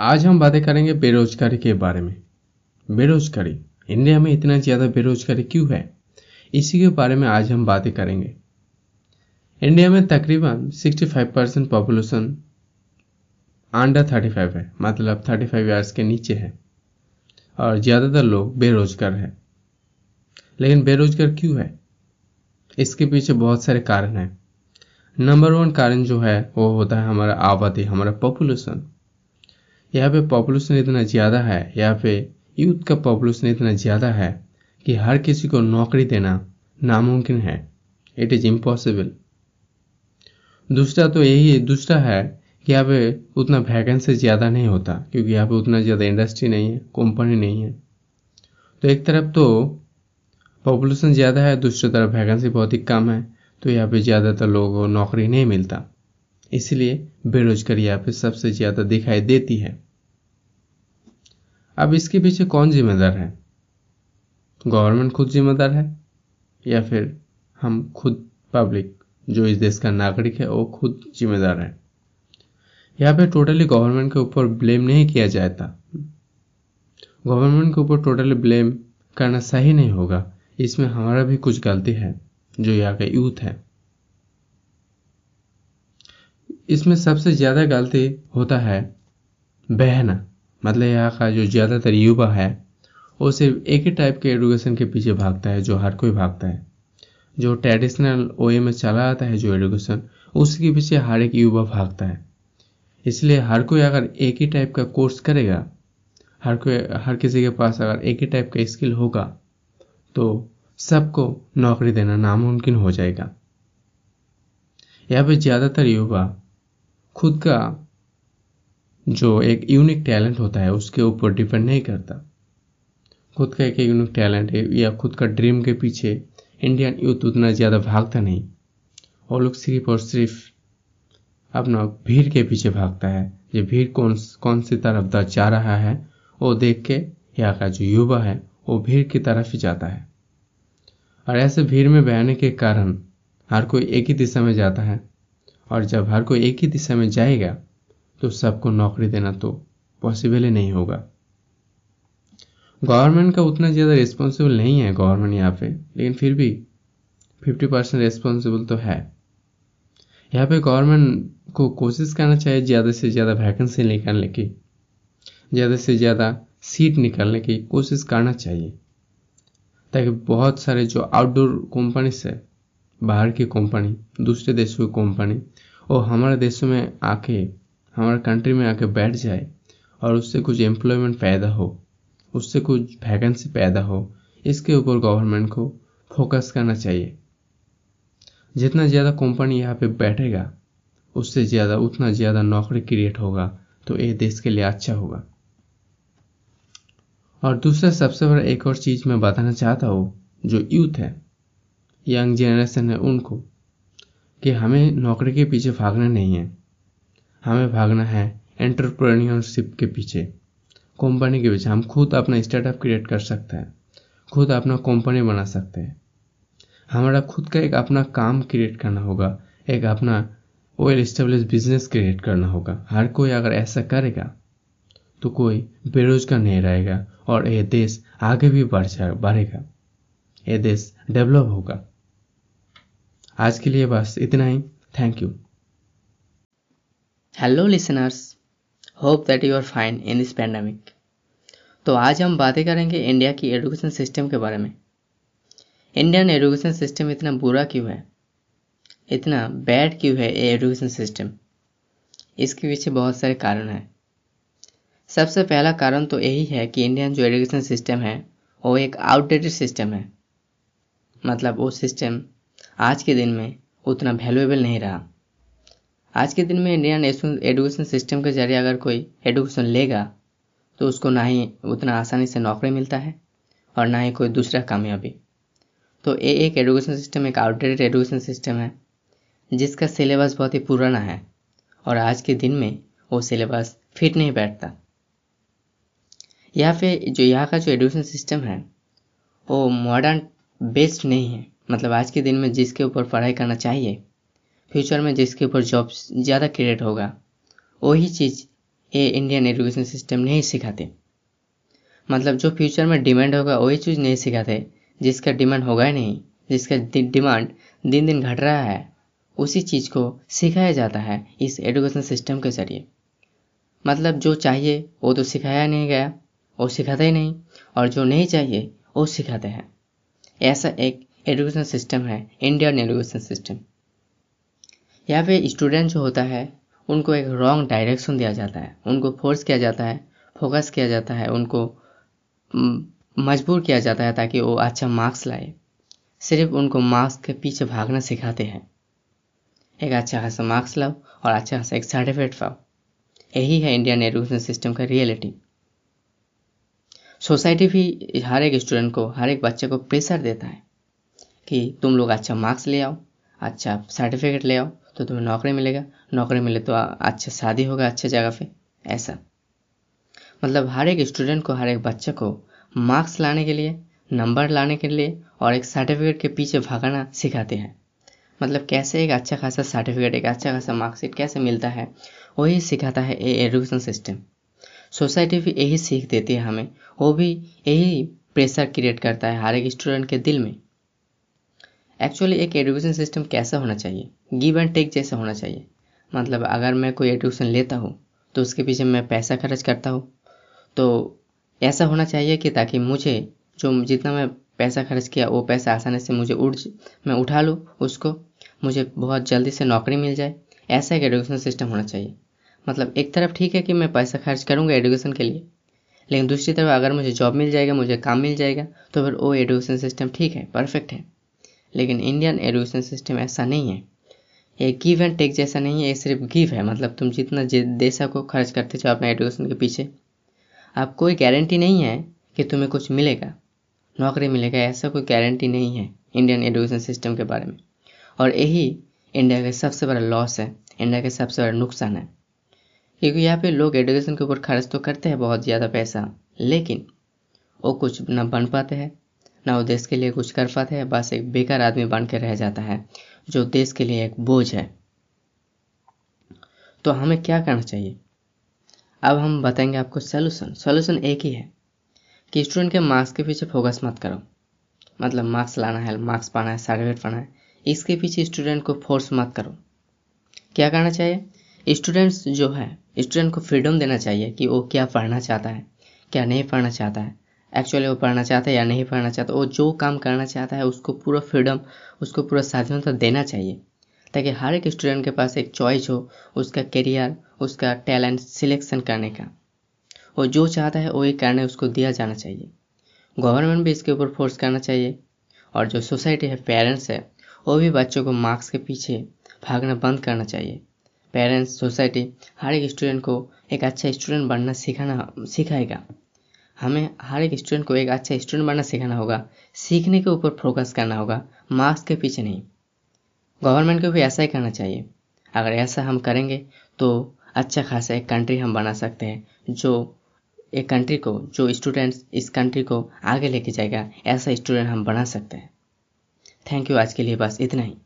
आज हम बातें करेंगे बेरोजगारी के बारे में। बेरोजगारी, इंडिया में इतना ज़्यादा बेरोजगारी क्यों है? इसी के बारे में आज हम बातें करेंगे। इंडिया में तकरीबन 65 परसेंट पॉपुलेशन अंडर 35 है मतलब 35 इयर्स के नीचे है, और ज़्यादातर लोग बेरोजगार हैं। लेकिन बेरोजगार क्यों है? इसके पीछे बहुत सारे कारण हैं। नंबर वन कारण जो है, वो होता है हमारा आबादी, हमारा पॉपुलेशन यहाँ पे पॉपुलेशन इतना ज़्यादा है, यहाँ पे यूथ का पॉपुलेशन इतना ज़्यादा है कि हर किसी को नौकरी देना नामुमकिन है। इट इज़ इम्पॉसिबल दूसरा तो यही दूसरा है कि यहाँ पे उतना वैकेंसी ज़्यादा नहीं होता, क्योंकि यहाँ पे उतना ज़्यादा इंडस्ट्री नहीं है कंपनी नहीं है। तो एक तरफ़ तो पॉपुलेशन ज़्यादा है, दूसरी तरफ़ वैकेंसी बहुत ही कम है तो यहाँ पे ज़्यादातर लोगों को नौकरी नहीं मिलता। इसलिए बेरोजगारी यहाँ पे सबसे ज़्यादा दिखाई देती है। अब इसके पीछे कौन जिम्मेदार है? गवर्नमेंट खुद जिम्मेदार है या फिर हम खुद पब्लिक, जो इस देश का नागरिक है, वो खुद जिम्मेदार है? यहाँ पे टोटली गवर्नमेंट के ऊपर ब्लेम नहीं किया जाता। गवर्नमेंट के ऊपर टोटली ब्लेम करना सही नहीं होगा। इसमें हमारा भी कुछ गलती है, जो यहाँ का यूथ है। इसमें सबसे ज़्यादा गलती होता है बहना मतलब यहाँ का जो ज़्यादातर युवा है, वो सिर्फ़ एक ही टाइप के एडुकेशन के पीछे भागता है, जो हर कोई भागता है। जो ट्रेडिशनल ओए में चला आता है, जो एडुकेशन उसके पीछे हर एक युवा भागता है। इसलिए हर कोई अगर एक ही टाइप का कोर्स करेगा, हर कोई, हर किसी के पास अगर एक ही टाइप का स्किल होगा तो सबको नौकरी देना नामुमकिन हो जाएगा। यहाँ पे ज़्यादातर युवा खुद का जो एक यूनिक टैलेंट होता है, उसके ऊपर डिपेंड नहीं करता। खुद का एक यूनिक टैलेंट है, या खुद का ड्रीम के पीछे इंडियन यूथ उतना ज़्यादा भागता नहीं। वो लोग सिर्फ़ और सिर्फ़ अपना भीड़ के पीछे भागता है। ये भीड़ कौन कौन सी तरफ़ जा रहा है, वो देख के यहाँ का जो युवा है, वो भीड़ की तरफ़ ही जाता है। और ऐसे भीड़ में बहने के कारण हर कोई एक ही दिशा में जाता है। और जब हर कोई एक ही दिशा में जाएगा तो सबको नौकरी देना तो पॉसिबल ही नहीं होगा। गवर्नमेंट का उतना ज़्यादा रिस्पॉन्सिबल नहीं है गवर्नमेंट यहाँ पे, लेकिन फिर भी फिफ्टी परसेंट रिस्पॉन्सिबल तो है। यहाँ पे गवर्नमेंट को कोशिश करना चाहिए ज़्यादा से ज़्यादा वैकेंसी निकालने की, ज़्यादा से ज़्यादा सीट निकालने की कोशिश करना चाहिए, ताकि बहुत सारे जो आउटडोर कंपनीज़ है बाहर की कंपनी दूसरे देशों की कंपनी और हमारे देशों में आके, हमारे कंट्री में आके बैठ जाए, और उससे कुछ एम्प्लॉयमेंट पैदा हो, उससे कुछ वैकेंसी पैदा हो, इसके ऊपर गवर्नमेंट को फोकस करना चाहिए। जितना ज़्यादा कंपनी यहाँ पे बैठेगा, उससे ज़्यादा, उतना ज़्यादा नौकरी क्रिएट होगा तो ये देश के लिए अच्छा होगा। और दूसरा, सबसे बड़ा एक और चीज़ मैं बताना चाहता हूँ, जो यूथ है। यंग जनरेशन है उनको, कि हमें नौकरी के पीछे भागना नहीं है। हमें भागना है एंटरप्रेन्योरशिप के पीछे। कंपनी के पीछे। हम खुद अपना स्टार्टअप क्रिएट कर सकते हैं। खुद अपना कंपनी बना सकते हैं। हमारा खुद का एक अपना काम क्रिएट करना होगा। एक अपना वेल स्टेब्लिश बिज़नेस क्रिएट करना होगा। हर कोई अगर ऐसा करेगा तो कोई बेरोजगार नहीं रहेगा और यह देश आगे भी बढ़ बढ़ेगा। यह देश डेवलप होगा। आज के लिए बस इतना ही। Thank you hello listeners hope that you are fine in this pandemic तो आज हम बातें करेंगे इंडिया की एजुकेशन सिस्टम के बारे में। इंडियन एजुकेशन सिस्टम इतना बुरा क्यों है? इतना बैड क्यों है ये एजुकेशन सिस्टम इसके पीछे बहुत सारे कारण हैं। सबसे पहला कारण तो यही है कि इंडियन जो एजुकेशन सिस्टम है, वो एक आउटडेटेड सिस्टम है। मतलब वो सिस्टम आज के दिन में उतना वैल्यूएबल नहीं रहा। आज के दिन में इंडियन एजुकेशन सिस्टम के ज़रिए अगर कोई एडुकेशन लेगा तो उसको ना ही उतना आसानी से नौकरी मिलता है और ना ही कोई दूसरा कामयाबी। तो ये एक एजुकेशन सिस्टम एक आउटडेटेड एजुकेशन सिस्टम है, जिसका सिलेबस बहुत ही पुराना है और आज के दिन में वो सिलेबस फिट नहीं बैठता। यहाँ पे जो यहाँ का जो एजुकेशन सिस्टम है, वो मॉडर्न बेस्ड नहीं है। मतलब आज के दिन में जिसके ऊपर पढ़ाई करना चाहिए, फ्यूचर में जिसके ऊपर जॉब ज़्यादा क्रिएट होगा, वही चीज़ ये इंडियन एजुकेशन सिस्टम नहीं सिखाते। मतलब जो फ्यूचर में डिमांड होगा, वही चीज़ नहीं सिखाते, जिसका डिमांड होगा ही नहीं, जिसका डिमांड दिन दिन घट रहा है, उसी चीज़ को सिखाया जाता है इस एजुकेशन सिस्टम के ज़रिए। मतलब जो चाहिए, वो तो सिखाया नहीं गया, वो सिखाते ही नहीं, और जो नहीं चाहिए, वो सिखाते हैं। ऐसा एक एजुकेशन सिस्टम है इंडियन एजुकेशन सिस्टम यहाँ पे स्टूडेंट जो होता है, उनको एक रॉन्ग डायरेक्शन दिया जाता है। उनको फोर्स किया जाता है फोकस किया जाता है, उनको मजबूर किया जाता है ताकि वो अच्छा मार्क्स लाए। सिर्फ़ उनको मार्क्स के पीछे भागना सिखाते हैं। एक अच्छा खासा मार्क्स लाओ और अच्छा खासा एक सर्टिफिकेट पाओ। यही है इंडियन एजुकेशन सिस्टम का रियलिटी सोसाइटी भी हर एक स्टूडेंट को, हर एक बच्चे को प्रेशर देता है। कि तुम लोग अच्छा मार्क्स ले आओ अच्छा सर्टिफिकेट ले आओ तो तुम्हें नौकरी मिलेगा। नौकरी मिले तो अच्छा शादी होगा अच्छे जगह पे, ऐसा। मतलब हर एक स्टूडेंट को, हर एक बच्चे को मार्क्स लाने के लिए नंबर लाने के लिए और एक सर्टिफिकेट के पीछे भागना सिखाते हैं। मतलब कैसे एक अच्छा खासा सर्टिफिकेट एक अच्छा खासा मार्कशीट कैसे मिलता है, वही सिखाता है ये एजुकेशन सिस्टम सोसाइटी भी यही सीख देती है हमें, वो भी यही प्रेशर क्रिएट करता है हर एक स्टूडेंट के दिल में। एक्चुअली एक एजुकेशन सिस्टम कैसा होना चाहिए? गिव एंड टेक जैसा होना चाहिए। मतलब अगर मैं कोई एडुकेशन लेता हूँ तो उसके पीछे मैं पैसा खर्च करता हूँ। तो ऐसा होना चाहिए कि ताकि मुझे जो जितना मैं पैसा खर्च किया, वो पैसा आसानी से मुझे उठ मैं उठा लूँ उसको। मुझे बहुत जल्दी से नौकरी मिल जाए। ऐसा एक एजुकेशन सिस्टम होना चाहिए। मतलब एक तरफ़ ठीक है कि मैं पैसा खर्च करूँगा एजुकेशन के लिए, लेकिन दूसरी तरफ़ अगर मुझे जॉब मिल जाएगा, मुझे काम मिल जाएगा तो फिर वो एजुकेशन सिस्टम ठीक है परफेक्ट है। लेकिन इंडियन एजुकेशन सिस्टम ऐसा नहीं है। ये गिव एंड टेक जैसा नहीं है, ये सिर्फ़ गिव है। मतलब तुम जितना दे सको खर्च करते जाओ अपने एजुकेशन के पीछे आप कोई गारंटी नहीं है कि तुम्हें कुछ मिलेगा। नौकरी मिलेगा, ऐसा कोई गारंटी नहीं है इंडियन एजुकेशन सिस्टम के बारे में। और यही इंडिया का सबसे बड़ा लॉस है इंडिया का सबसे बड़ा नुकसान है। क्योंकि यहाँ पे लोग एजुकेशन के ऊपर खर्च तो करते हैं, बहुत ज़्यादा पैसा, लेकिन वो कुछ ना बन पाते हैं। ना वो देश के लिए कुछ कर पाते हैं, बस एक बेकार आदमी बन के रह जाता है, जो देश के लिए एक बोझ है। तो हमें क्या करना चाहिए? अब हम बताएँगे आपको सोल्यूशन सोल्यूशन एक ही है कि स्टूडेंट के मार्क्स के पीछे फोकस मत करो। मतलब मार्क्स लाना है मार्क्स पाना है सर्टिफिकेट पाना है, इसके पीछे स्टूडेंट को फोर्स मत करो। क्या करना चाहिए? स्टूडेंट्स जो है स्टूडेंट को फ्रीडम देना चाहिए कि वो क्या पढ़ना चाहता है, क्या नहीं पढ़ना चाहता है। एक्चुअली वो पढ़ना चाहता है या नहीं पढ़ना चाहता, वो जो काम करना चाहता है, उसको पूरा फ्रीडम उसको पूरा स्वाधीनता देना चाहिए। ताकि हर एक स्टूडेंट के पास एक चॉइस हो, उसका करियर उसका टैलेंट सिलेक्शन करने का। वो जो चाहता है, वही करने उसको दिया जाना चाहिए। गवर्नमेंट भी इसके ऊपर फोर्स करना चाहिए। और जो सोसाइटी है पेरेंट्स है, वो भी बच्चों को मार्क्स के पीछे भागना बंद करना चाहिए। पेरेंट्स सोसाइटी हर एक स्टूडेंट को एक अच्छा स्टूडेंट बनना सिखाना, सिखाएगा। हमें हर एक स्टूडेंट को एक अच्छा स्टूडेंट बनना सिखाना होगा। सीखने के ऊपर फोकस करना होगा मार्क्स के पीछे नहीं। गवर्नमेंट को भी ऐसा ही करना चाहिए। अगर ऐसा हम करेंगे तो अच्छा खासा एक कंट्री हम बना सकते हैं, जो एक कंट्री को, जो स्टूडेंट्स इस कंट्री को आगे लेके जाएगा, ऐसा स्टूडेंट हम बना सकते हैं। थैंक यू आज के लिए, बस इतना ही।